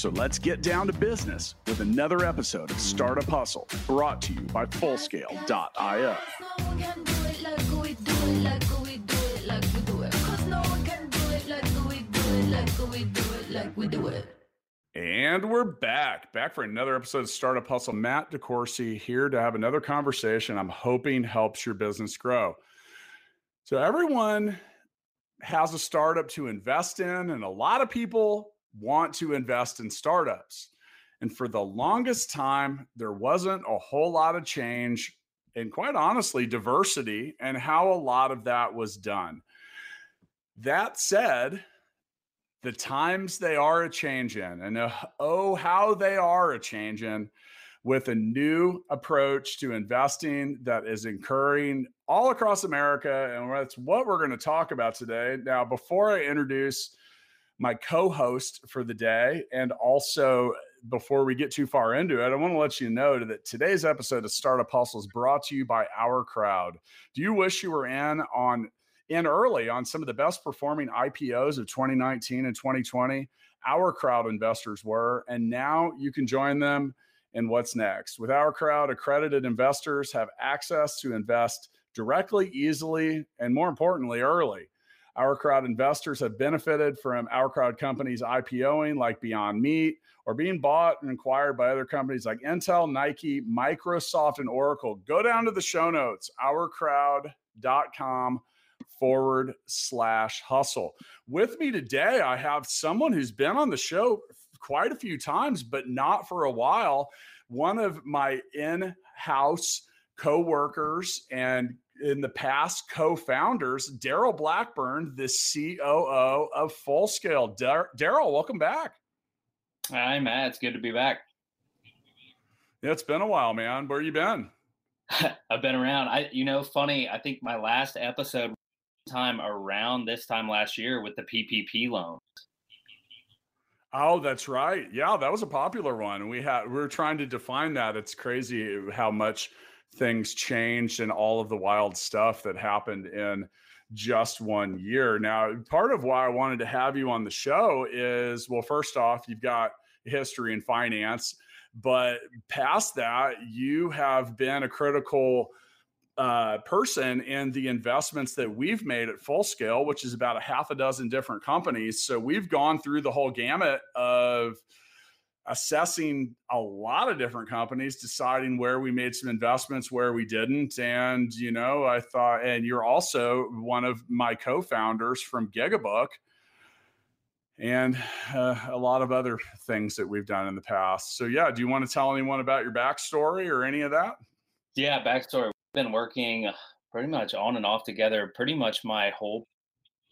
So let's get down to business with another episode of Startup Hustle brought to you by Fullscale.io. And we're back, back for another episode of Startup Hustle. Matt DeCoursey here to have another conversation I'm hoping helps your business grow. So, everyone has a startup to invest in, and a lot of people want to invest in startups. And for the longest time, there wasn't a whole lot of change and, quite honestly, diversity and how a lot of that was done. That said, the times they are a change in, and uh, oh, how they are a changing with a new approach to investing that is incurring all across America. And that's what we're going to talk about today. Now, before I introduce my co host for the day, and also before we get too far into it, I want to let you know that today's episode of Startup Hustle is brought to you by Our Crowd. Do you wish you were in on in early on some of the best performing IPOs of 2019 and 2020? Our Crowd investors were, and now you can join them in what's next. With Our Crowd, accredited investors have access to invest directly, easily, and more importantly, early. Our crowd investors have benefited from our crowd companies IPOing like Beyond Meat or being bought and acquired by other companies like Intel, Nike, Microsoft, and Oracle. Go down to the show notes, ourcrowd.com forward slash hustle. With me today, I have someone who's been on the show quite a few times, but not for a while. One of my in house co-workers and in the past co-founders daryl blackburn the coo of fullscale. Daryl welcome back. Hi matt. It's good to be back. Yeah it's been a while man. Where you been? I've been around. I you know funny i think my last episode time around this time last year with the ppp loans Oh, that's right. Yeah, that was a popular one. We had we were trying to define that. It's crazy how much things changed and all of the wild stuff that happened in just one year. Now, part of why I wanted to have you on the show is well, first off, you've got history in finance, but past that, you have been a critical uh, person in the investments that we've made at full scale, which is about a half a dozen different companies. So we've gone through the whole gamut of assessing a lot of different companies, deciding where we made some investments, where we didn't. And, you know, I thought, and you're also one of my co founders from Gigabook and uh, a lot of other things that we've done in the past. So, yeah, do you want to tell anyone about your backstory or any of that? Yeah, backstory. We've been working pretty much on and off together pretty much my whole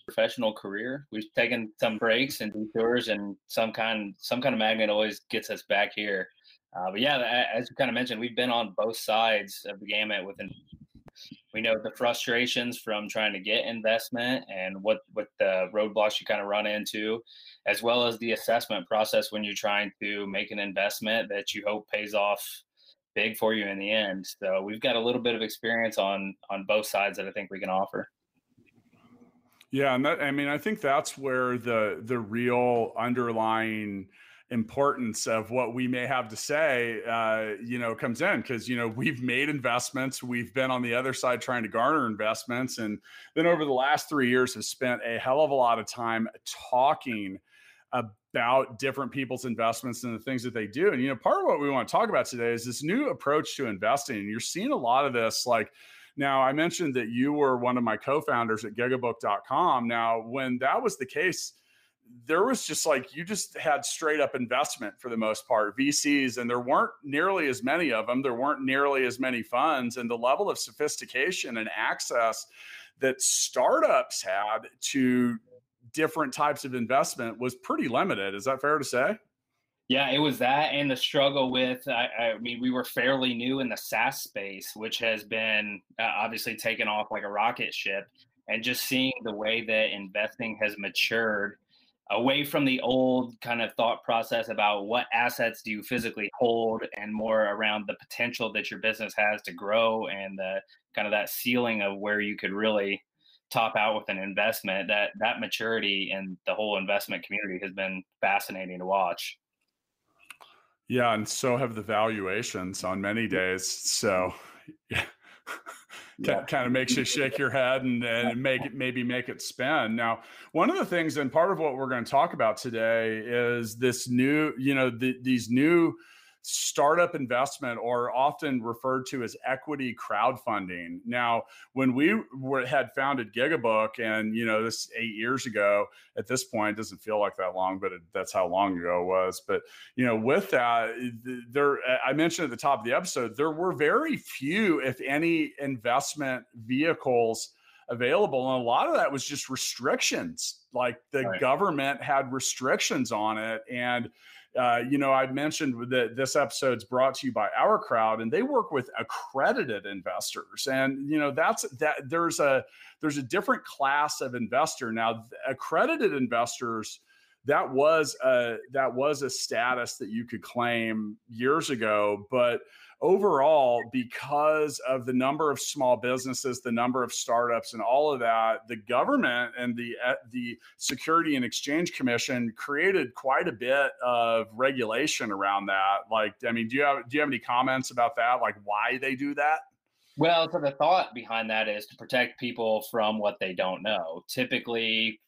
professional career. We've taken some breaks and detours, and some kind some kind of magnet always gets us back here. Uh, but yeah, as you kind of mentioned, we've been on both sides of the gamut. Within, we know the frustrations from trying to get investment and what what the roadblocks you kind of run into, as well as the assessment process when you're trying to make an investment that you hope pays off big for you in the end. So we've got a little bit of experience on on both sides that I think we can offer. Yeah, and that I mean, I think that's where the the real underlying importance of what we may have to say, uh, you know, comes in because you know we've made investments, we've been on the other side trying to garner investments, and then over the last three years have spent a hell of a lot of time talking about different people's investments and the things that they do. And you know, part of what we want to talk about today is this new approach to investing. You're seeing a lot of this, like now, I mentioned that you were one of my co founders at gigabook.com. Now, when that was the case, there was just like you just had straight up investment for the most part, VCs, and there weren't nearly as many of them. There weren't nearly as many funds, and the level of sophistication and access that startups had to different types of investment was pretty limited. Is that fair to say? Yeah, it was that and the struggle with, I, I, mean, we were fairly new in the SaaS space, which has been uh, obviously taken off like a rocket ship. And just seeing the way that investing has matured away from the old kind of thought process about what assets do you physically hold and more around the potential that your business has to grow and the kind of that ceiling of where you could really top out with an investment that that maturity and the whole investment community has been fascinating to watch yeah and so have the valuations on many days so yeah. yeah. kind of makes you shake your head and, and make it maybe make it spin. Now, one of the things, and part of what we're going to talk about today is this new, you know, the, these new startup investment or often referred to as equity crowdfunding. Now, when we were, had founded Gigabook and, you know, this eight years ago at this point, doesn't feel like that long, but it, that's how long ago it was. But, you know, with that, there, I mentioned at the top of the episode, there were very few, if any, investment vehicles available. And a lot of that was just restrictions. Like the right. government had restrictions on it. And, uh, you know, I mentioned that this episode's brought to you by Our Crowd, and they work with accredited investors, and you know that's that. There's a there's a different class of investor now. Accredited investors that was a that was a status that you could claim years ago, but overall, because of the number of small businesses, the number of startups, and all of that, the government and the uh, the Security and Exchange Commission created quite a bit of regulation around that. Like, I mean, do you have do you have any comments about that? Like, why they do that? Well, so the thought behind that is to protect people from what they don't know. Typically,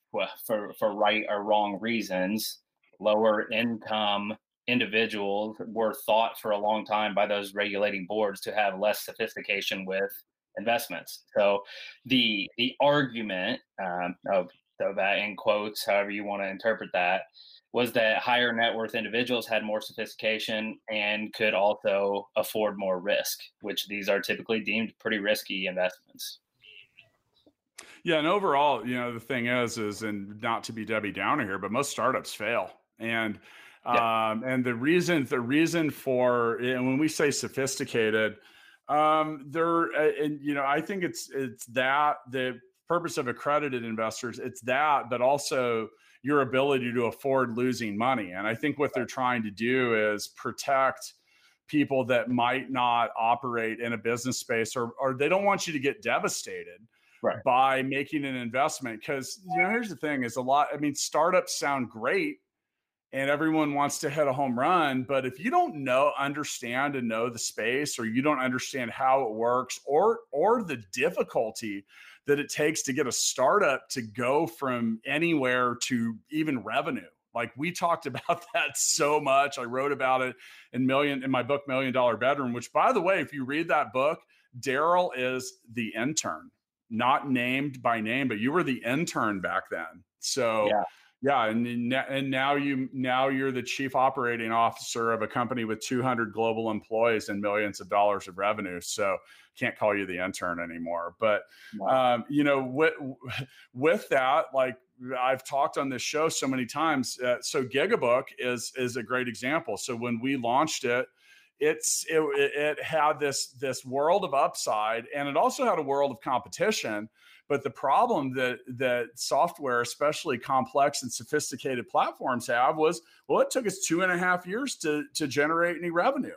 for for right or wrong reasons, lower income individuals were thought for a long time by those regulating boards to have less sophistication with investments. So the the argument um, of, of that in quotes, however you want to interpret that, was that higher net worth individuals had more sophistication and could also afford more risk, which these are typically deemed pretty risky investments. Yeah, and overall, you know, the thing is, is and not to be Debbie Downer here, but most startups fail, and yeah. Um, and the reason, the reason for, and when we say sophisticated, um, there, uh, and you know, I think it's it's that the purpose of accredited investors, it's that, but also your ability to afford losing money. And I think what they're trying to do is protect people that might not operate in a business space, or or they don't want you to get devastated. Right. by making an investment because you know here's the thing is a lot i mean startups sound great and everyone wants to hit a home run but if you don't know understand and know the space or you don't understand how it works or or the difficulty that it takes to get a startup to go from anywhere to even revenue. Like we talked about that so much. I wrote about it in million in my book million dollar bedroom which by the way if you read that book daryl is the intern not named by name but you were the intern back then. So yeah yeah, and and now you now you're the chief operating officer of a company with 200 global employees and millions of dollars of revenue. So can't call you the intern anymore. But wow. um, you know, with with that, like I've talked on this show so many times. Uh, so Gigabook is is a great example. So when we launched it, it's it, it had this this world of upside, and it also had a world of competition but the problem that that software, especially complex and sophisticated platforms, have was well, it took us two and a half years to to generate any revenue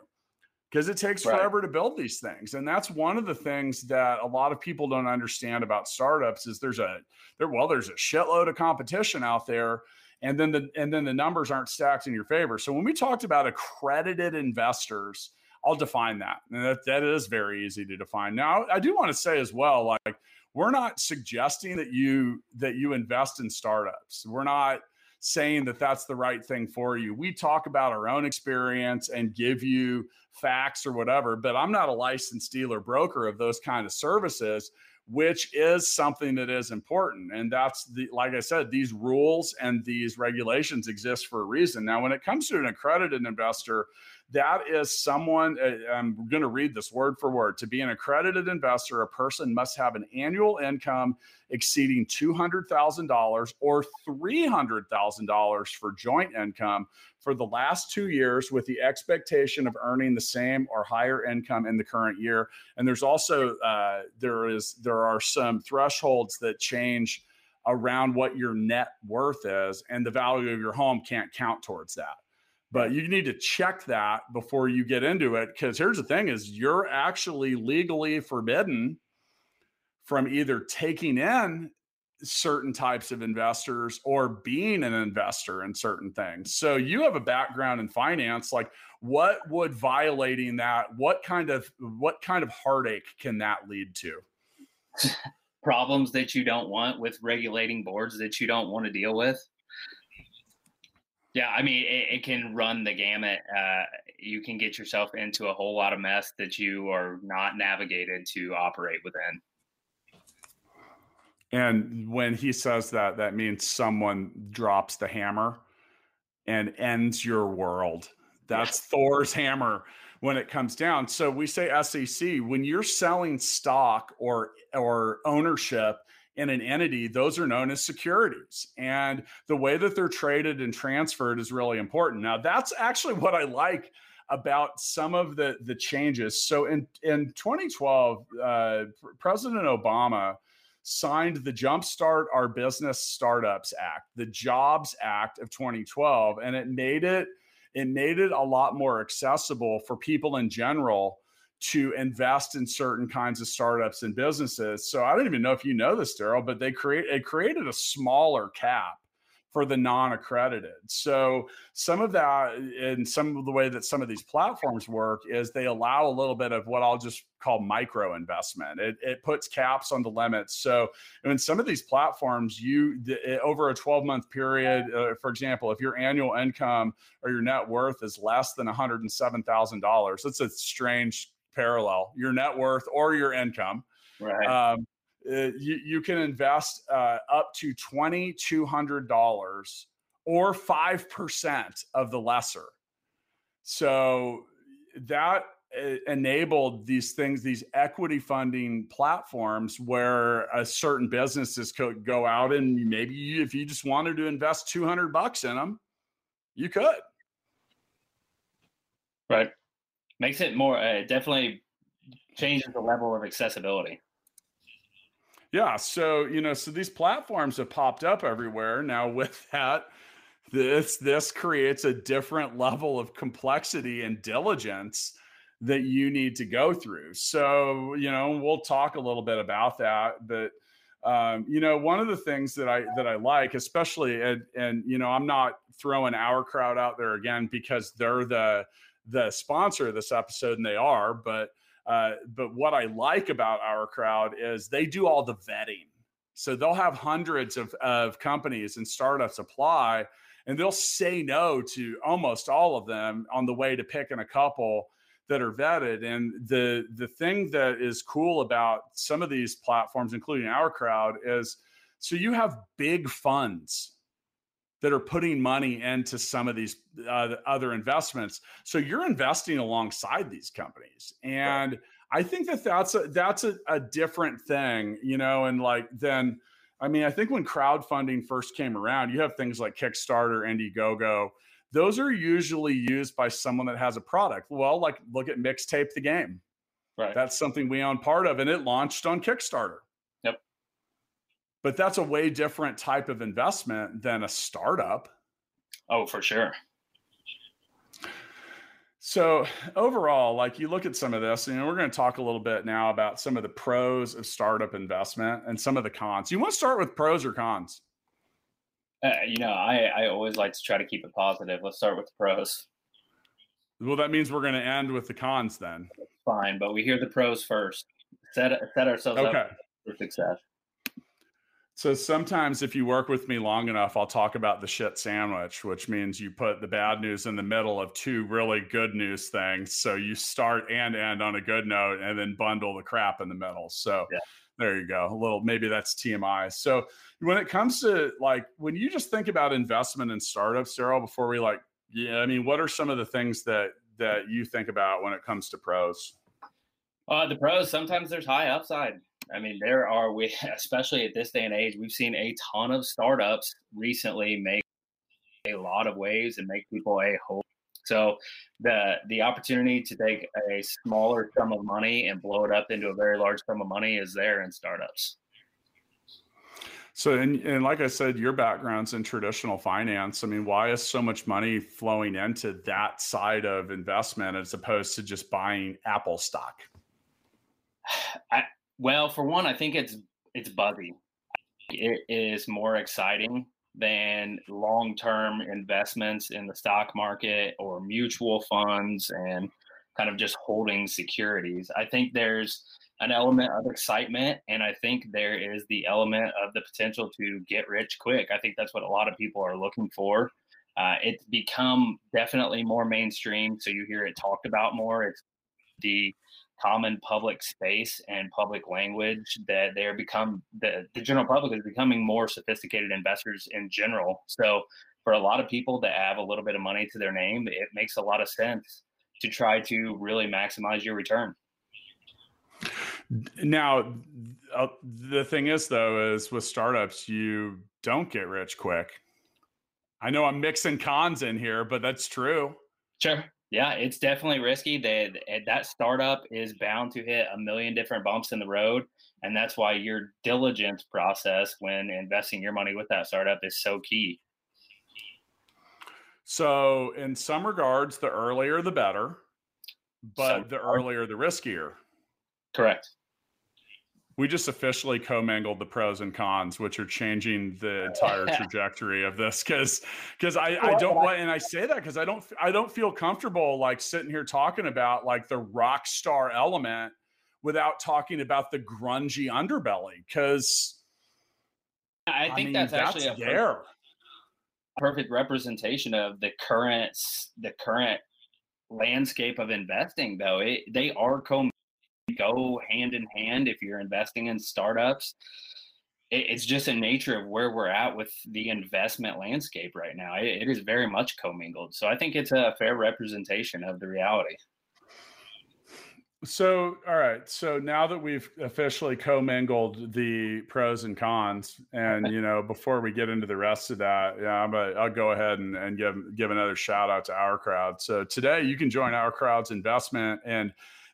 because it takes right. forever to build these things. And that's one of the things that a lot of people don't understand about startups is there's a there well there's a shitload of competition out there and then the and then the numbers aren't stacked in your favor. So when we talked about accredited investors i'll define that. And that, that is very easy to define. Now i do want to say as well like we're not suggesting that you that you invest in startups. We're not saying that that's the right thing for you. We talk about our own experience and give you facts or whatever but i'm not a licensed dealer broker of those kind of services which is something that is important. And that's the like i said these rules and these regulations exist for a reason. Now when it comes to an accredited investor that is someone, uh, I'm going to read this word for word. To be an accredited investor, a person must have an annual income exceeding $200,000 or $300,000 for joint income for the last two years with the expectation of earning the same or higher income in the current year. And there's also, uh, there is, there are some thresholds that change around what your net worth is and the value of your home can't count towards that but you need to check that before you get into it because here's the thing is you're actually legally forbidden from either taking in certain types of investors or being an investor in certain things. So you have a background in finance like what would violating that what kind of what kind of heartache can that lead to? Problems that you don't want with regulating boards that you don't want to deal with yeah, I mean, it, it can run the gamut. Uh, you can get yourself into a whole lot of mess that you are not navigated to operate within. And when he says that, that means someone drops the hammer and ends your world. That's. Thor's hammer when it comes down. So we say SEC when you're selling stock or or ownership in an entity, those are known as securities. And the way that they're traded and transferred is really important. Now, that's actually what I like about some of the the changes. So in in 2012, uh, President Obama signed the Jumpstart Our Business Startups Act, the Jobs Act of 2012, and it made it it made it a lot more accessible for people in general to invest in certain kinds of startups and businesses. So I don't even know if you know this, Daryl, but they create it created a smaller cap for the non-accredited. So some of that and some of the way that some of these platforms work is they allow a little bit of what I'll just call micro investment. It, it puts caps on the limits. So in some of these platforms, you the, over a 12 month period, uh, for example, if your annual income or your net worth is less than $107,000, that's a strange parallel your net worth or your income. Right. Um, uh, you, you can invest uh, up to $2,200 or 5% of the lesser. So that uh, enabled these things, these equity funding platforms where a certain businesses could go out and maybe if you just wanted to invest 200 bucks in them, you could. Right makes it more uh, definitely changes the level of accessibility. Yeah, so you know, so these platforms have popped up everywhere now. With that, this this creates a different level of complexity and diligence that you need to go through. So you know, we'll talk a little bit about that, but. Um, you know, one of the things that I that I like, especially and and you know, I'm not throwing our crowd out there again because they're the the sponsor of this episode, and they are. But uh, but what I like about our crowd is they do all the vetting. So they'll have hundreds of, of companies and startups apply, and they'll say no to almost all of them on the way to picking a couple that are vetted. And the the thing that is cool about some of these platforms, including our crowd, is so you have big funds that are putting money into some of these uh, other investments. So you're investing alongside these companies, and right. I think that that's a that's a, a different thing, you know. And like then, I mean, I think when crowdfunding first came around, you have things like Kickstarter, Indiegogo. Those are usually used by someone that has a product. Well, like look at Mixtape the Game. Right. That's something we own part of, and it launched on Kickstarter but that's a way different type of investment than a startup. Oh, for sure. So overall, like you look at some of this, and we're going to talk a little bit now about some of the pros of startup investment and some of the cons. You want to start with pros or cons? Uh, you know, I, I always like to try to keep it positive. Let's start with the pros. Well, that means we're going to end with the cons then. Fine, but we hear the pros first. Set set ourselves okay. up for success. So sometimes if you work with me long enough, I'll talk about the shit sandwich, which means you put the bad news in the middle of two really good news things. So you start and end on a good note and then bundle the crap in the middle. So yeah. there you go. A little maybe that's TMI. So when it comes to like when you just think about investment in startups, Daryl, before we like, yeah, I mean, what are some of the things that that you think about when it comes to pros? Uh, the pros sometimes there's high upside. I mean, there are we especially at this day and age, we've seen a ton of startups recently make a lot of waves and make people a whole. So the the opportunity to take a smaller sum of money and blow it up into a very large sum of money is there in startups. So, and, and like I said, your background's in traditional finance. I mean, why is so much money flowing into that side of investment as opposed to just buying Apple stock? I, well, for one, I think it's it's buzzy. It is more exciting than long-term investments in the stock market or mutual funds and kind of just holding securities. I think there's an element of excitement and I think there is the element of the potential to get rich quick. I think that's what a lot of people are looking for. Uh, it's become definitely more mainstream, so you hear it talked about more. It's the common public space and public language that they're become the, the general public is becoming more sophisticated investors in general. So for a lot of people that have a little bit of money to their name it makes a lot of sense to try to really maximize your return. Now uh, the thing is though is with startups you don't get rich quick. I know i'm mixing cons in here but that's true. Sure yeah, it's definitely risky. That eh, that startup is bound to hit a million different bumps in the road, and that's why your diligence process when investing your money with that startup is so key. So, in some regards, the earlier the better, but the earlier the riskier. Correct we just officially commingled the pros and cons, which are changing the entire trajectory of this. Because because I, I don't want and I say that because I don't I don't feel comfortable like sitting here talking about like the rock star element without talking about the grungy underbelly. Because I think I mean, that's, that's actually a there. perfect representation of the current the current landscape of investing. Though it, they are co go hand in hand if you're investing in startups. it's just a nature of where we're at with the investment landscape right now. it, is very much commingled. So I think it's a fair representation of the reality. So, all right. So now that we've officially commingled the pros and cons, and you know, before we get into the rest of that, yeah, I'm a, I'll go ahead and, and give give another shout out to our crowd. So today you can join our crowd's investment and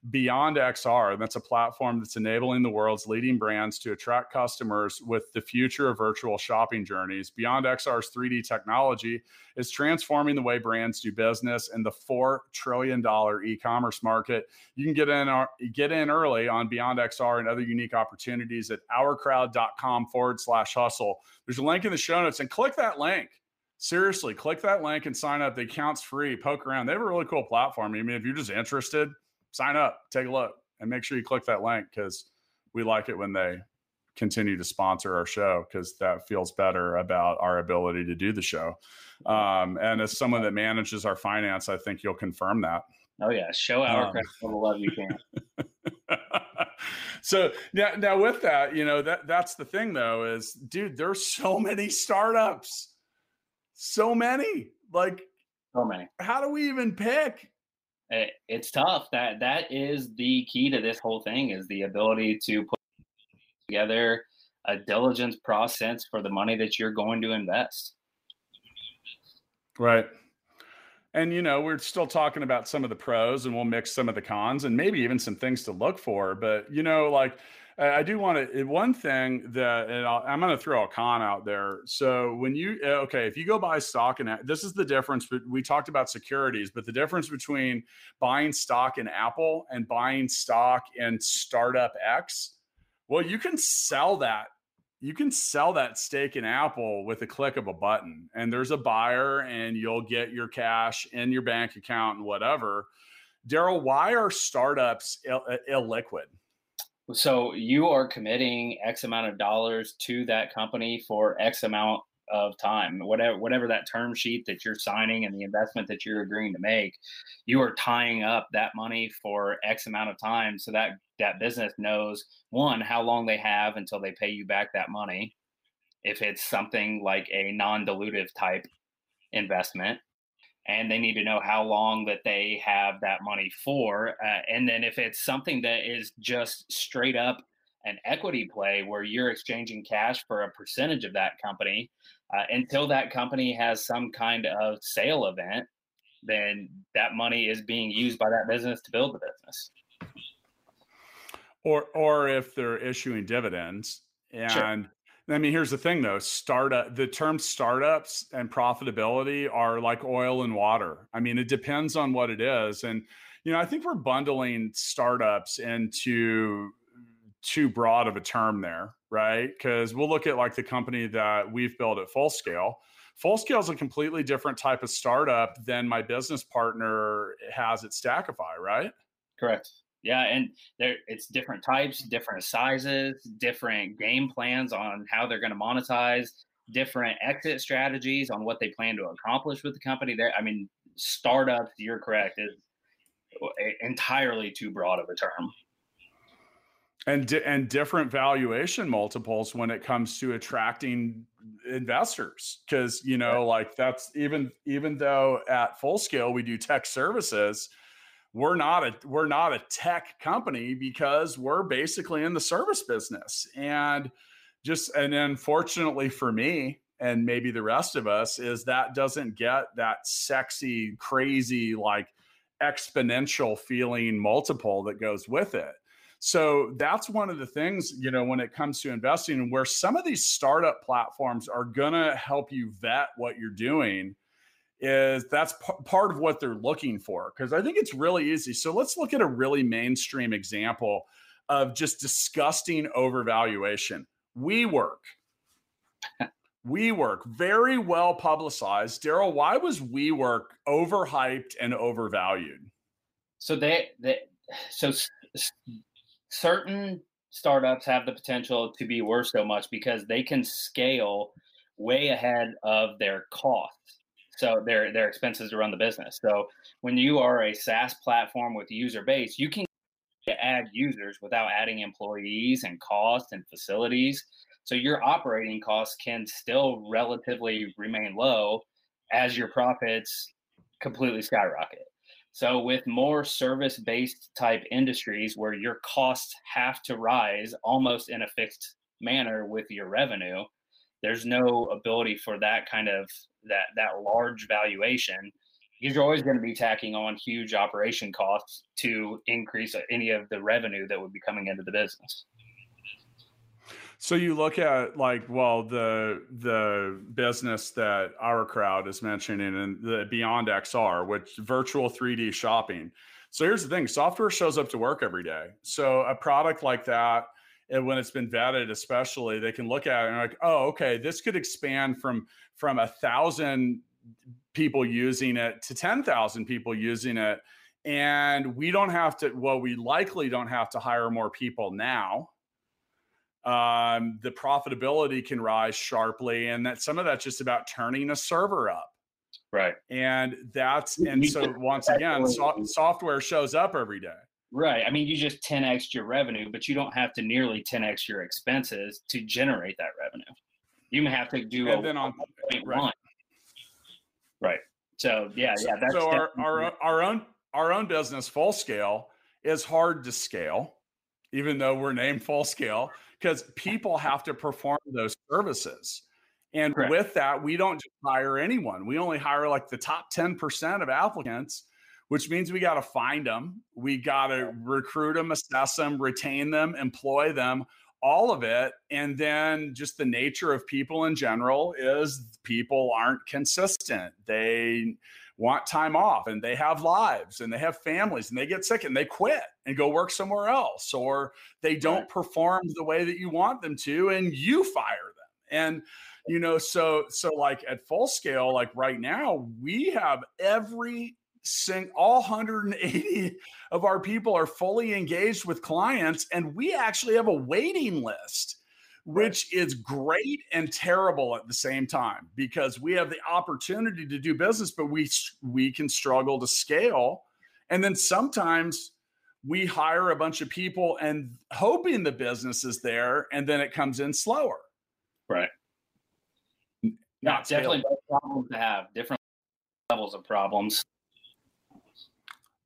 Beyond XR. That's a platform that's enabling the world's leading brands to attract customers with the future of virtual shopping journeys. Beyond XR's 3D technology is transforming the way brands do business in the $4 trillion e-commerce market. You can get in uh, get in early on Beyond XR and other unique opportunities at ourcrowd.com forward slash hustle. There's a link in the show notes and click that link seriously, click that link and sign up. The account's free. Poke around. They have a really cool platform. I mean, if you're just interested, sign up, take a look, and make sure you click that link because we like it when they continue to sponsor our show because that feels better about our ability to do the show. Um, and as someone that manages our finance, I think you'll confirm that. Oh yeah, show our um, the love you can. so now, now with that, you know that that's the thing though is, dude, there's so many startups, so many. Like, so many. How do we even pick? It's tough. That that is the key to this whole thing is the ability to put together a diligence process for the money that you're going to invest. Right. And you know, we're still talking about some of the pros and we'll mix some of the cons and maybe even some things to look for, but you know, like I do want to one thing that and i am going to throw a con out there. So when you eh, okay, if you go buy stock and this is the difference. But we talked about securities, but the difference between buying stock in Apple and buying stock in Startup X. Well, you can sell that. You can sell that stake in Apple with a click of a button, and there's a buyer, and you'll get your cash in your bank account and whatever. Daryl, why are startups Ill- illiquid? So you are committing X amount of dollars to that company for X amount of time, whatever whatever that term sheet that you're signing and the investment that you're agreeing to make, you are tying up that money for X amount of time so that that business knows one how long they have until they pay you back that money. If it's something like a non-dilutive type investment, and they need to know how long that they have that money for. Uh, and then if it's something that is just straight up an equity play where you're exchanging cash for a percentage of that company uh, until that company has some kind of sale event, then that money is being used by that business to build the business. Or, or if they're issuing dividends, and sure. I mean, here's the thing though: startup. The term startups and profitability are like oil and water. I mean, it depends on what it is, and you know, I think we're bundling startups into too broad of a term there, right? Because we'll look at like the company that we've built at Full Scale. Full Scale is a completely different type of startup than my business partner has at Stackify, right? Correct. Yeah, and there it's different types, different sizes, different game plans on how they're going to monetize, different exit strategies on what they plan to accomplish with the company. There, I mean, startups. You're correct. Is entirely too broad of a term and di- and different valuation multiples when it comes to attracting investors because you know like that's even even though at full scale we do tech services we're not a we're not a tech company because we're basically in the service business. And just and unfortunately for me and maybe the rest of us is that doesn't get that sexy crazy like exponential feeling multiple that goes with it. So that's one of the things, you know, when it comes to investing, where some of these startup platforms are going to help you vet what you're doing is that's p- part of what they're looking for because I think it's really easy. So let's look at a really mainstream example of just disgusting overvaluation. WeWork. WeWork, very well publicized. Daryl, why was WeWork overhyped and overvalued? So they, they so certain startups have the potential to be worth so much because they can scale way ahead of their costs. So their their expenses to run the business. So when you are a SaaS platform with user base, you can add users without adding employees and costs and facilities. So your operating costs can still relatively remain low as your profits completely skyrocket. So, with more service based type industries where your costs have to rise almost in a fixed manner with your revenue, there's no ability for that kind of that that large valuation because you're always going to be tacking on huge operation costs to increase any of the revenue that would be coming into the business. So you look at like, well, the the business that our crowd is mentioning and the Beyond XR, which virtual 3D shopping. So here's the thing: software shows up to work every day. So a product like that, and when it's been vetted, especially, they can look at it and like, oh, okay, this could expand from from a thousand people using it to ten thousand people using it, and we don't have to. Well, we likely don't have to hire more people now. Um, the profitability can rise sharply and that some of that's just about turning a server up. Right. And that's and so once again so, software shows up every day right i mean you just 10x your revenue but you don't have to nearly 10x your expenses to generate that revenue you may have to do and a, then on right. right so yeah yeah that's so our, our our own our own business full scale is hard to scale even though we're named full scale because people have to perform those services. And Correct. with that, we don't just hire anyone. We only hire like the top 10% of applicants, which means we got to find them. We got to recruit them, assess them, retain them, employ them, all of it. And then just the nature of people in general is people aren't consistent. They want time off and they have lives and they have families and they get sick and they quit and go work somewhere else or they don't perform the way that you want them to and you fire them and you know so so like at full scale like right now we have every sing all 180 of our people are fully engaged with clients and we actually have a waiting list which is great and terrible at the same time because we have the opportunity to do business but we we can struggle to scale. And then sometimes we hire a bunch of people and hoping the business is there and then it comes in slower. Right. Not definitely problems to have different levels of problems.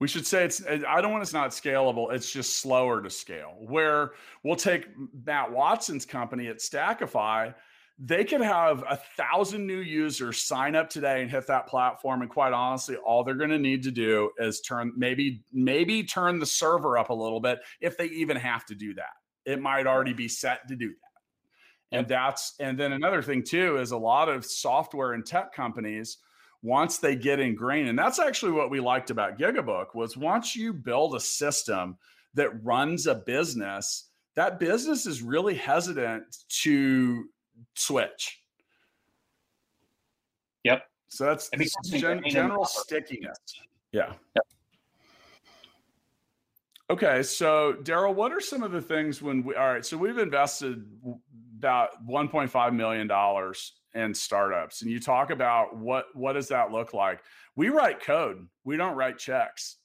We should say it's, I don't want it's not scalable. It's just slower to scale. Where we'll take Matt Watson's company at Stackify, they could have a thousand new users sign up today and hit that platform. And quite honestly, all they're going to need to do is turn maybe, maybe turn the server up a little bit if they even have to do that. It might already be set to do that. And that's, and then another thing too is a lot of software and tech companies once they get ingrained and that's actually what we liked about gigabook was once you build a system that runs a business that business is really hesitant to switch. Yep. So that's gen- general stickiness. Yeah. Yep. okay so daryl what are some of the things when we all right so we've invested 1.5 million dollars in startups. And you talk about what what does that look like? We write code. We don't write checks.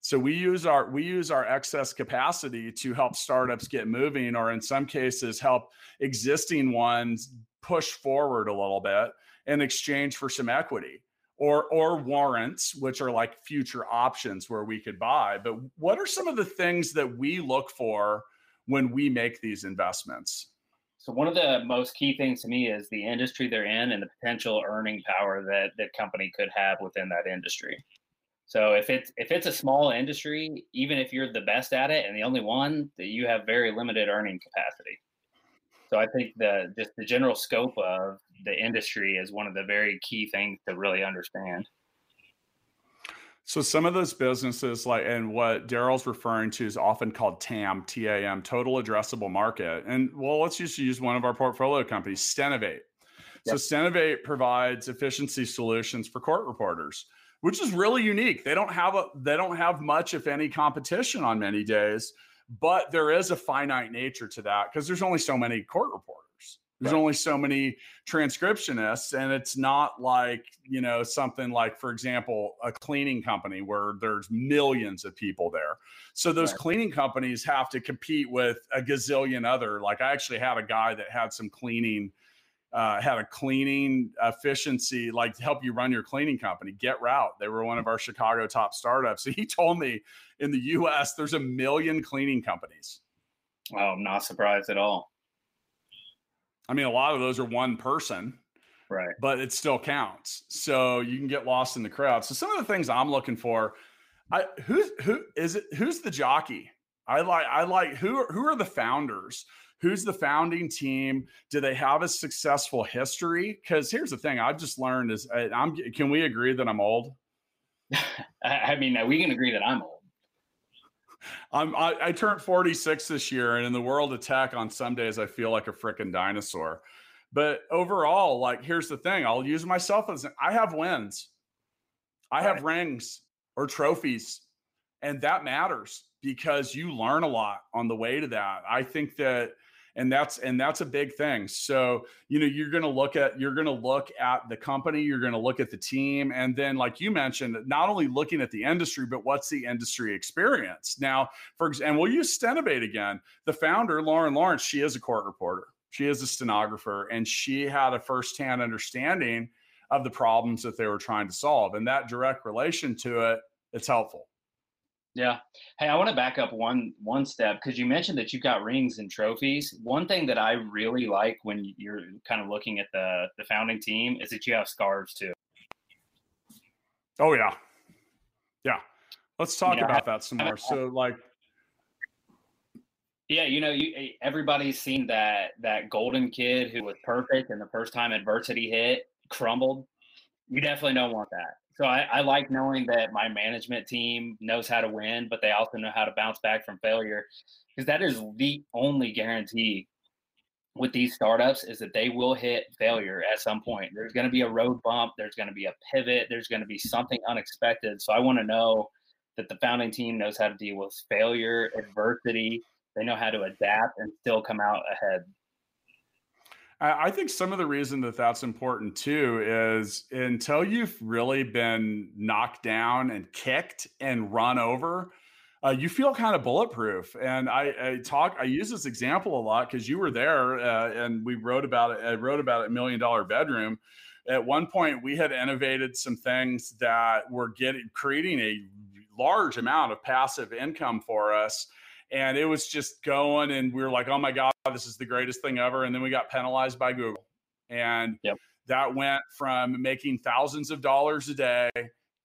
So we use our we use our excess capacity to help startups get moving or in some cases help existing ones push forward a little bit in exchange for some equity or or warrants which are like future options where we could buy. But what are some of the things that we look for when we make these investments so one of the most key things to me is the industry they're in and the potential earning power that that company could have within that industry. So if it's if it's a small industry, even if you're the best at it and the only one, that you have very limited earning capacity. So I think the just the general scope of the industry is one of the very key things to really understand. So some of those businesses, like and what Daryl's referring to, is often called TAM, T-A-M, total addressable market. And well, let's just use one of our portfolio companies, Stenovate. Yep. So Stenovate provides efficiency solutions for court reporters, which is really unique. They don't have a they don't have much, if any, competition on many days, but there is a finite nature to that because there's only so many court reporters. There's right. only so many transcriptionists, and it's not like, you know, something like, for example, a cleaning company where there's millions of people there. So those right. cleaning companies have to compete with a gazillion other. Like, I actually had a guy that had some cleaning. Uh, had a cleaning efficiency, like to help you run your cleaning company. Get Route, they were one of our Chicago top startups. So he told me in the U.S. there's a million cleaning companies. Oh, I'm not surprised at all. I mean, a lot of those are one person, right? But it still counts. So you can get lost in the crowd. So some of the things I'm looking for, I who's who is it? Who's the jockey? I like I like who are, who are the founders? Who's the founding team? Do they have a successful history? Because here's the thing: I've just learned is I'm. Can we agree that I'm old? I mean, we can agree that I'm old. I'm, I, I turned 46 this year, and in the world of tech, on some days I feel like a freaking dinosaur. But overall, like here's the thing: I'll use myself as I have wins, I have rings or trophies, and that matters because you learn a lot on the way to that. I think that and that's and that's a big thing. So you know you're going to look at you're going to look at the company you're going to look at the team and then like you mentioned not only looking at the industry but what's the industry experience? Now for example and we'll use stenovate again. The founder lauren lawrence she is a court reporter. She is a stenographer and she had a firsthand understanding of the problems that they were trying to solve and that direct relation to it it's helpful yeah. Hey, I want to back up one one step because you mentioned that you've got rings and trophies. One thing that I really like when you're kind of looking at the the founding team is that you have scarves too. Oh yeah, yeah. Let's talk about that some more. So like, yeah, you know, you everybody's seen that that golden kid who was perfect and the first time adversity hit crumbled. You definitely don't want that. So I, I, like knowing that my management team knows how to win, but they also know how to bounce back from failure, because that is the only guarantee with these startups is that they will hit failure at some point. There's going to be a road bump. There's going to be a pivot. There's going to be something unexpected. So I want to know that the founding team knows how to deal with failure, adversity. They know how to adapt and still come out ahead. I think some of the reason that that's important too is until you've really been knocked down and kicked and run over, uh, you feel kind of bulletproof. And I, I, talk, I use this example a lot because you were there uh, and we wrote about it. I wrote about it, Million Dollar Bedroom. at one point we had innovated some things that were getting creating a large amount of passive income for us and it was just going and we were like oh my god this is the greatest thing ever and then we got penalized by google and yep. that went from making thousands of dollars a day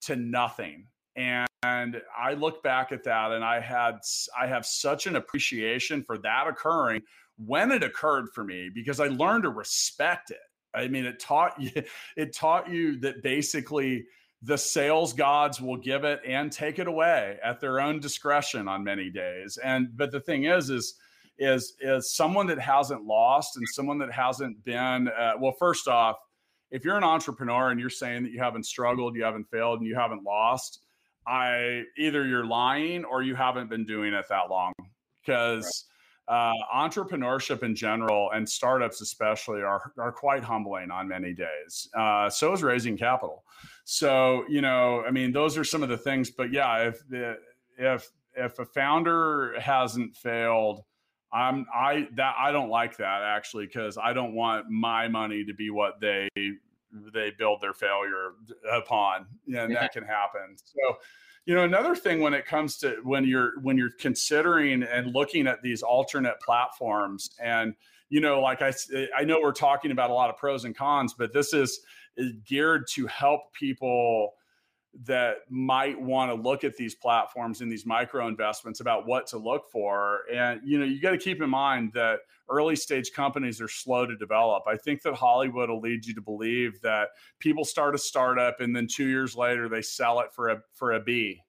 to nothing and and I look back at that and I had I have such an appreciation for that occurring when it occurred for me because I learned to respect it. I mean, it taught you it taught you that basically the sales gods will give it and take it away at their own discretion on many days. And but the thing is, is is is someone that hasn't lost and someone that hasn't been uh, well. First off, if you're an entrepreneur and you're saying that you haven't struggled, you haven't failed, and you haven't lost, I either you're lying or you haven't been doing it that long because uh, entrepreneurship in general and startups especially are are quite humbling on many days. Uh, so is raising capital. So you know, I mean, those are some of the things. But yeah, if if if a founder hasn't failed, I'm I that I don't like that actually because I don't want my money to be what they they build their failure upon and yeah. that can happen so you know another thing when it comes to when you're when you're considering and looking at these alternate platforms and you know like i i know we're talking about a lot of pros and cons but this is, is geared to help people that might want to look at these platforms and these micro investments about what to look for. And you know you got to keep in mind that early stage companies are slow to develop. I think that hollywood will lead you to believe that people start a startup and then 2 years later they sell it for a for a b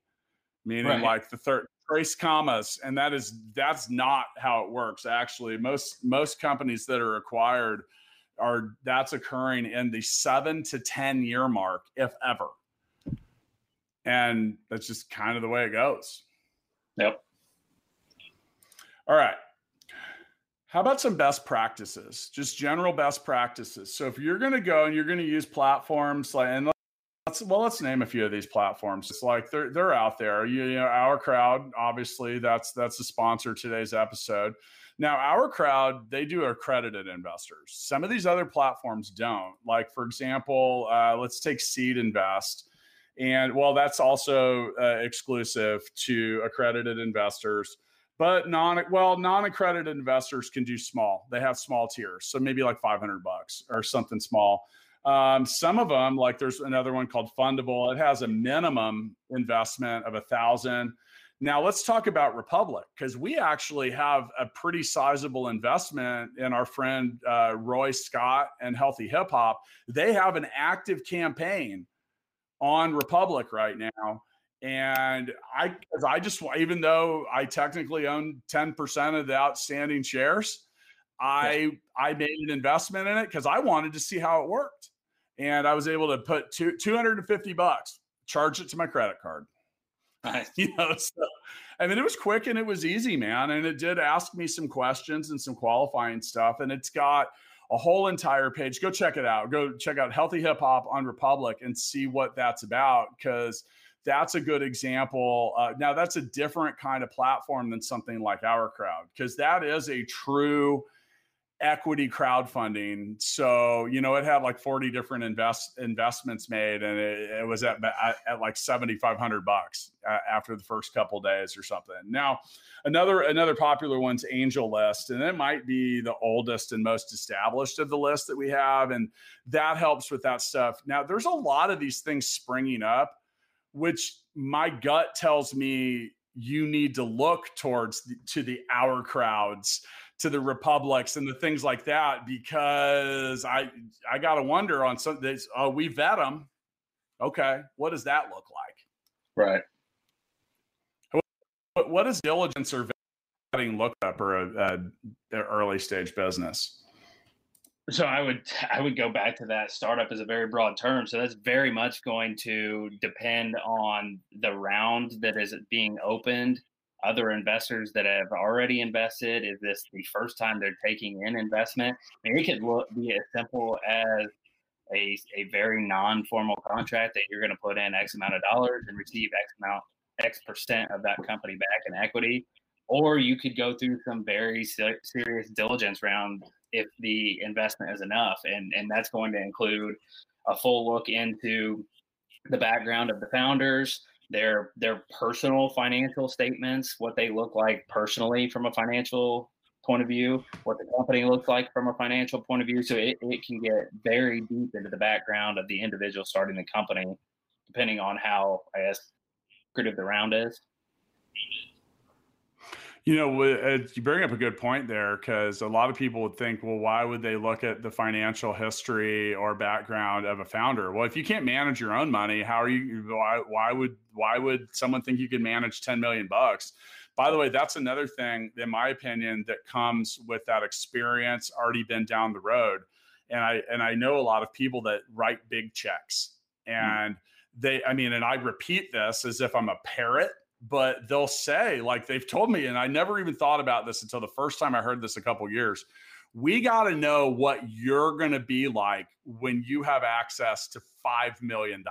meaning right. like the third trace commas. And that is that's not how it works actually. Most most companies that are acquired are that's occurring in the 7 to 10 year mark if ever and that's just kind of the way it goes. Yep. All right. How about some best practices? Just general best practices. So if you're going to go and you're going to use platforms like and let's well let's name a few of these platforms. It's like they're they're out there. You, you know, our crowd obviously that's that's the sponsor today's episode. Now, our crowd, they do accredited investors. Some of these other platforms don't. Like, for example, uh, let's take Seed Invest. And well, that's also uh, exclusive to accredited investors. But non well, non-accredited investors can do small. They have small tiers, so maybe like 500 bucks or something small. Um, some of them, like there's another one called Fundable. It has a minimum investment of a thousand. Now let's talk about Republic because we actually have a pretty sizable investment in our friend uh, Roy Scott and Healthy Hip Hop. They have an active campaign on Republic right now. And I, I just, even though I technically own 10% of the outstanding shares, I, I made an investment in it because I wanted to see how it worked. And I was able to put two, 250 bucks, charge it to my credit card. Nice. You know, so I mean, it was quick and it was easy, man. And it did ask me some questions and some qualifying stuff. And it's got a whole entire page. Go check it out. Go check out Healthy Hip Hop on Republic and see what that's about because that's a good example. Uh, now, that's a different kind of platform than something like our crowd because that is a true equity crowdfunding. So, you know, it had like 40 different invest investments made and it, it was at, at, like 7,500 bucks uh, after the first couple days or something. Now, another, another popular one's AngelList, and it might be the oldest and most established of the list that we have. And that helps with that stuff. Now there's a lot of these things springing up, which my gut tells me you need to look towards the, to the our crowds to the republics and the things like that because I I got to wonder on some days. Oh, we vet them. Okay, what does that look like? Right. What, what does diligence or vetting look up or a, a, a early stage business? So I would I would go back to that startup is a very broad term. So that's very much going to depend on the round that is being opened other investors that have already invested? Is this the first time they're taking in investment? I mean, it could look, be as simple as a, a very non-formal contract that you're going to put in X amount of dollars and receive X amount, X percent of that company back in equity. Or you could go through some very serious diligence round if the investment is enough. And, and that's going to include a full look into the background of the founders, their their personal financial statements, what they look like personally from a financial point of view, what the company looks like from a financial point of view. So it, it can get very deep into the background of the individual starting the company, depending on how I guess lucrative the round is. You know, you bring up a good point there because a lot of people would think, well, why would they look at the financial history or background of a founder? Well, if you can't manage your own money, how are you? Why, why would why would someone think you could manage ten million bucks? By the way, that's another thing, in my opinion, that comes with that experience already been down the road. And I and I know a lot of people that write big checks, hmm. and mm-hmm. they, I mean, and I repeat this as if I'm a parrot but they'll say like they've told me and i never even thought about this until the first time i heard this a couple years we got to know what you're going to be like when you have access to $5 million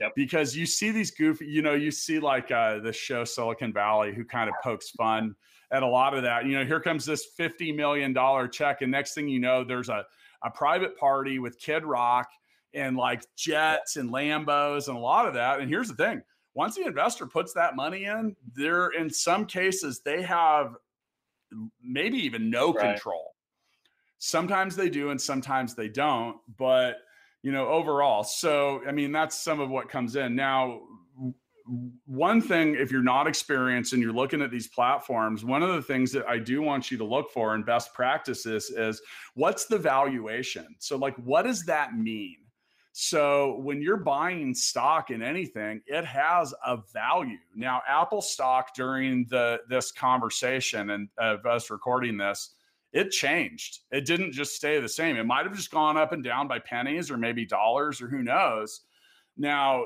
yep. because you see these goofy you know you see like uh, the show silicon valley who kind of pokes fun at a lot of that. You know here comes this $50 million check and next thing you know there's a, a private party with kid rock and like jets and lambos and a lot of that. And here's the thing once the investor puts that money in, they're in some cases they have maybe even no right. control. Sometimes they do and sometimes they don't, but you know, overall. So, I mean, that's some of what comes in. Now, one thing if you're not experienced and you're looking at these platforms one of the things that i do want you to look for in best practices is what's the valuation so like what does that mean so when you're buying stock in anything, it has a value. Now, Apple stock during the this conversation and of us recording this, it changed. It didn't just stay the same. It might have just gone up and down by pennies or maybe dollars or who knows. Now,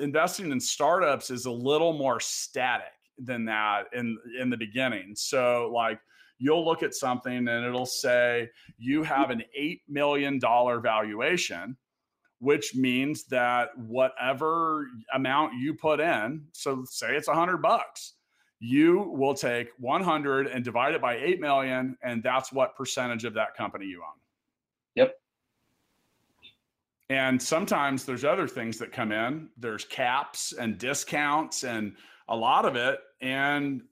investing in startups is a little more static than that in in the beginning. So like you'll look at something and it'll say you have an 8 million dollar valuation which means that whatever amount you put in, so say it's a hundred bucks, you will take 100 and divide it by 8 million. And that's what percentage of that company you own. Yep. And sometimes there's other things that come in. There's caps and discounts and a lot of it. And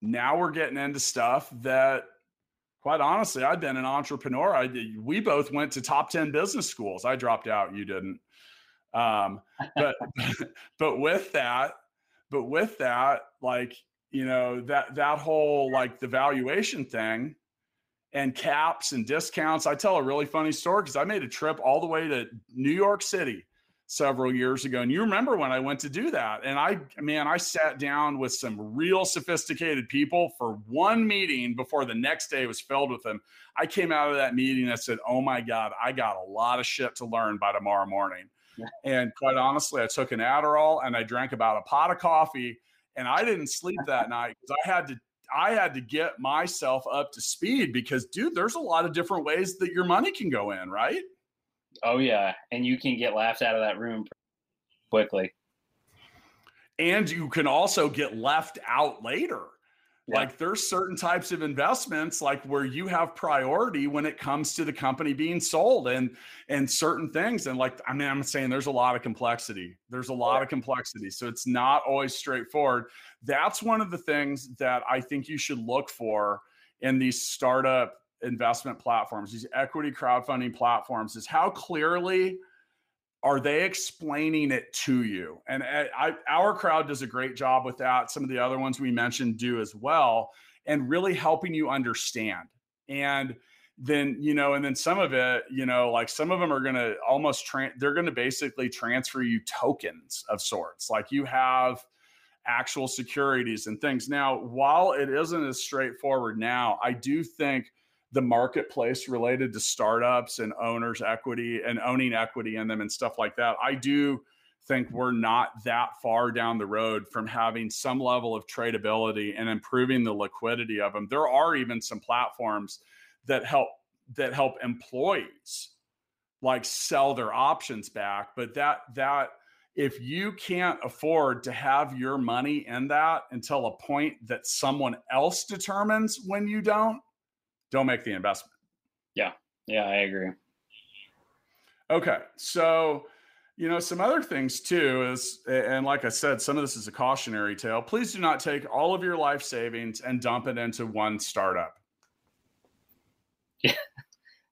now we're getting into stuff that quite honestly, I've been an entrepreneur. I we both went to top 10 business schools. I dropped out, you didn't. Um, but but with that, but with that, like, you know, that that whole like the valuation thing and caps and discounts. I tell a really funny story because I made a trip all the way to New York City several years ago. And you remember when I went to do that. And I, man, I sat down with some real sophisticated people for one meeting before the next day was filled with them. I came out of that meeting and I said, Oh my God, I got a lot of shit to learn by tomorrow morning. And quite honestly, I took an Adderall and I drank about a pot of coffee and I didn't sleep that night because I had to I had to get myself up to speed because dude, there's a lot of different ways that your money can go in, right? Oh yeah, and you can get laughed out of that room quickly. And you can also get left out later. Yeah. Like there's certain types of investments like where you have priority when it comes to the company being sold and and certain things and like I mean I'm saying there's a lot of complexity. There's a lot yeah. of complexity. So it's not always straightforward. That's one of the things that I think you should look for in these startup investment platforms, these equity crowdfunding platforms, is how clearly are they explaining it to you? And I, our crowd does a great job with that. Some of the other ones we mentioned do as well, and really helping you understand. And then you know, and then some of it, you know, like some of them are going to almost tra- they're going to basically transfer you tokens of sorts. Like you have actual securities and things. Now, while it isn't as straightforward now, I do think the marketplace related to startups and owners equity and owning equity in them and stuff like that i do think we're not that far down the road from having some level of tradability and improving the liquidity of them there are even some platforms that help that help employees like sell their options back but that that if you can't afford to have your money in that until a point that someone else determines when you don't don't make the investment. Yeah. Yeah, I agree. Okay. So, you know, some other things too is, and like I said, some of this is a cautionary tale. Please do not take all of your life savings and dump it into one startup.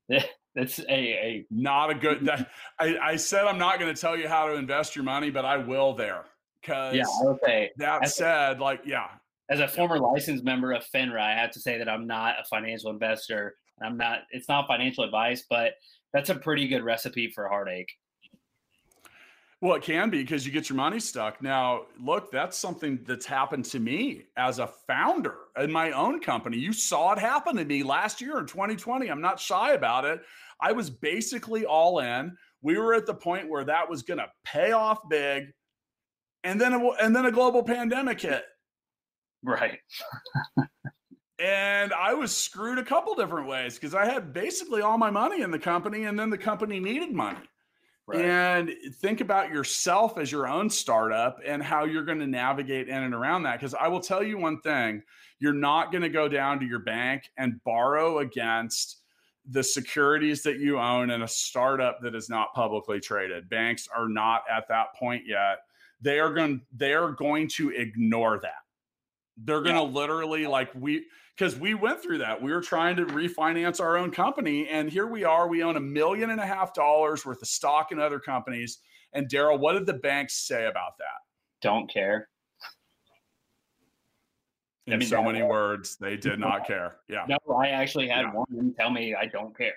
Yeah. That's a, a not a good. That, I, I said I'm not going to tell you how to invest your money, but I will there because yeah. Okay. That said, like yeah. As a former licensed member of FINRA, I have to say that I'm not a financial investor. I'm not. It's not financial advice, but that's a pretty good recipe for heartache. Well, it can be because you get your money stuck. Now, look, that's something that's happened to me as a founder in my own company. You saw it happen to me last year in 2020. I'm not shy about it. I was basically all in. We were at the point where that was going to pay off big, and then and then a global pandemic hit. Right. and I was screwed a couple different ways because I had basically all my money in the company, and then the company needed money. Right. And think about yourself as your own startup and how you're going to navigate in and around that. Because I will tell you one thing you're not going to go down to your bank and borrow against the securities that you own in a startup that is not publicly traded. Banks are not at that point yet. They are going they are going to ignore that. They're going to yeah. literally like we because we went through that. We were trying to refinance our own company, and here we are. We own a million and a half dollars worth of stock in other companies. And Daryl, what did the banks say about that? Don't care. In I mean, so many words, they did not care. Yeah. No, I actually had yeah. one tell me I don't care.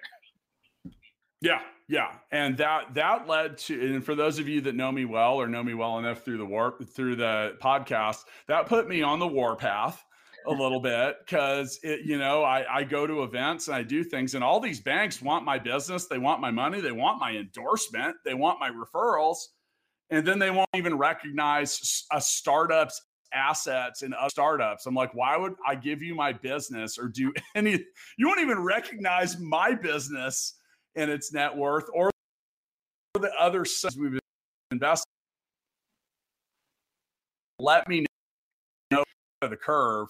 Yeah, yeah, and that that led to, and for those of you that know me well or know me well enough through the war through the podcast, that put me on the war path a little bit because it, you know, I, I go to events and I do things, and all these banks want my business, they want my money, they want my endorsement, they want my referrals, and then they won't even recognize a startup's assets in startups. I'm like, why would I give you my business or do any? You won't even recognize my business and its net worth or the other we've invested. Let me know the curve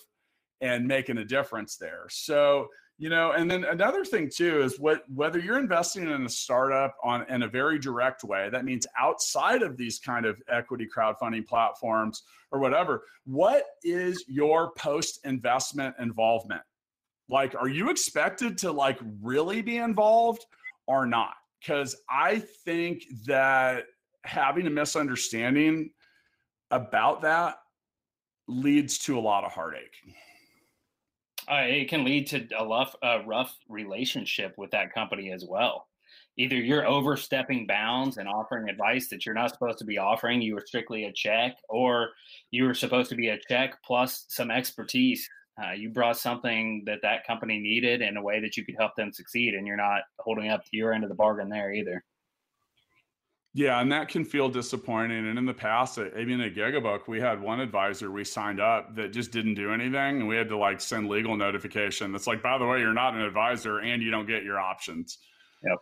and making a difference there. So, you know, and then another thing too is what whether you're investing in a startup on in a very direct way, that means outside of these kind of equity crowdfunding platforms or whatever, what is your post investment involvement? Like, are you expected to like really be involved or not? Because I think that having a misunderstanding about that leads to a lot of heartache uh, it can lead to a a rough relationship with that company as well. Either you're overstepping bounds and offering advice that you're not supposed to be offering, you were strictly a check, or you were supposed to be a check plus some expertise. Uh, you brought something that that company needed in a way that you could help them succeed, and you're not holding up to your end of the bargain there either. Yeah, and that can feel disappointing. And in the past, even at Gigabook, we had one advisor we signed up that just didn't do anything, and we had to like send legal notification. That's like, by the way, you're not an advisor, and you don't get your options. Yep.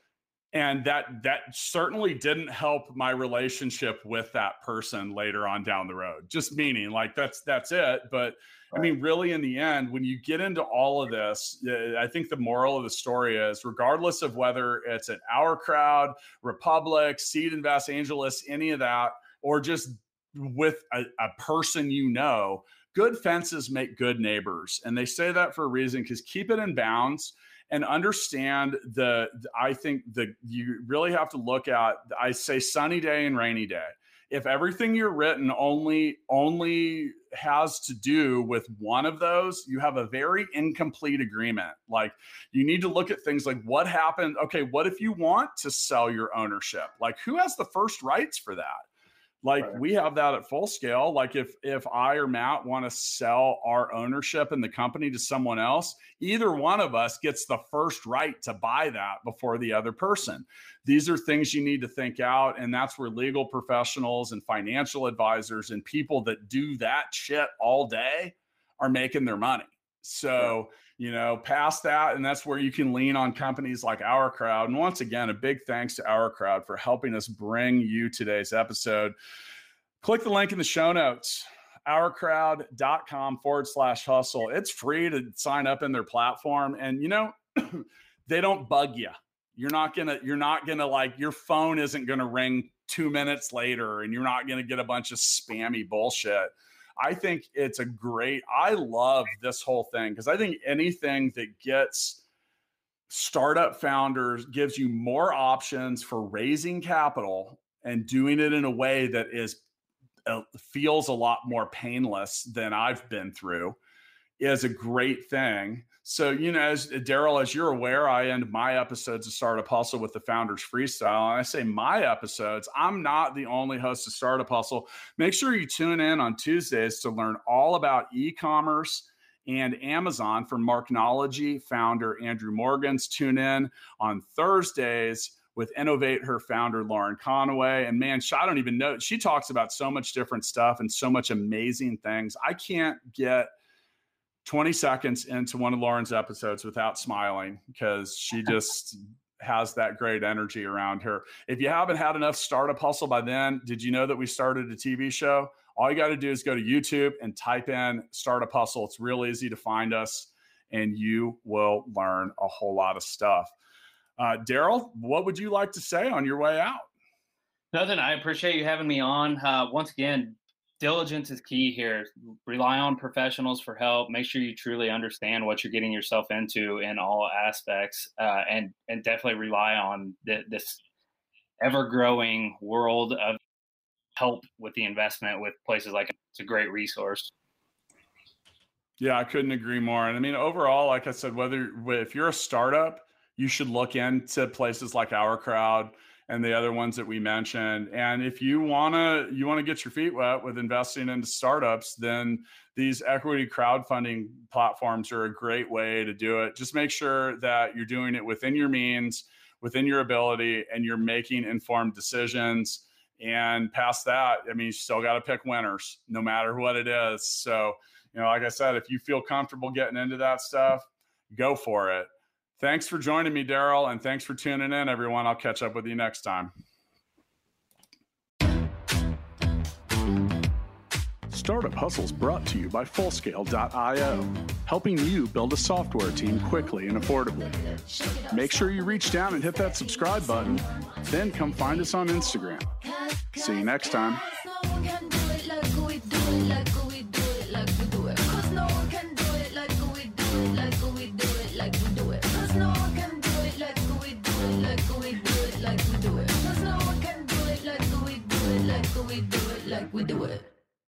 And that that certainly didn't help my relationship with that person later on down the road. Just meaning, like that's that's it. But I mean, really, in the end, when you get into all of this, I think the moral of the story is regardless of whether it's at Our Crowd, Republic, Seed Invest, AngelList, any of that, or just with a, a person you know, good fences make good neighbors. And they say that for a reason because keep it in bounds and understand the i think the you really have to look at i say sunny day and rainy day if everything you're written only only has to do with one of those you have a very incomplete agreement. Like you need to look at things like what happened? Okay what if you want to sell your ownership? Like who has the first rights for that like right. we have that at full scale. Like if if i or matt want to sell our ownership in the company to someone else either one of us gets the first right to buy that before the other person. These are things you need to think out and that's where legal professionals and financial advisors and people that do that shit all day are making their money. So you know, past that. And that's where you can lean on companies like Our Crowd. And once again, a big thanks to Our Crowd for helping us bring you today's episode. Click the link in the show notes ourcrowd.com forward slash hustle. It's free to sign up in their platform. And, you know, they don't bug you. You're not gonna, you're not gonna like your phone isn't gonna ring two minutes later and you're not gonna get a bunch of spammy bullshit. I think it's a great, I love this whole thing because I think anything that gets startup founders gives you more options for raising capital and doing it in a way that is uh, feels a lot more painless than I've been through is a great thing. So, you know, as uh, Daryl, as you're aware, I end my episodes of Startup Hustle with the Founders Freestyle. And I say my episodes, I'm not the only host of Startup Hustle. Make sure you tune in on Tuesdays to learn all about e commerce and Amazon from Marknology founder Andrew Morgans. Tune in on Thursdays with Innovate Her founder Lauren Conaway. And man, I don't even know. She talks about so much different stuff and so much amazing things. I can't get – 20 seconds into one of Lauren's episodes without smiling because she just has that great energy around her. If you haven't had enough startup hustle by then, did you know that we started a TV show? All you got to do is go to YouTube and type in startup hustle. It's real easy to find us and you will learn a whole lot of stuff. Uh, Daryl, what would you like to say on your way out? Nothing. I appreciate you having me on. Uh, once again, diligence is key here. Rely on professionals for help. Make sure you truly understand what you're getting yourself into in all aspects, uh, and and definitely rely on this ever growing world of help with the investment with places like it's a great resource. Yeah, I couldn't agree more. And I mean, overall, like I said, whether if you're a startup, you should look into places like Our Crowd and the other ones that we mentioned. And if you wanna you wanna get your feet wet with investing into startups, then these equity crowdfunding platforms are a great way to do it. Just make sure that you're doing it within your means, within your ability, and you're making informed decisions. And past that, I mean, you still got to pick winners, no matter what it is. So, you know, like I said, if you feel comfortable getting into that stuff, go for it. Thanks for joining me, Daryl, and thanks for tuning in, everyone. I'll catch up with you next time. Startup Hustles brought to you by Fullscale.io, helping you build a software team quickly and affordably. Make sure you reach down and hit that subscribe button, then come find us on Instagram. See you next time. We do it.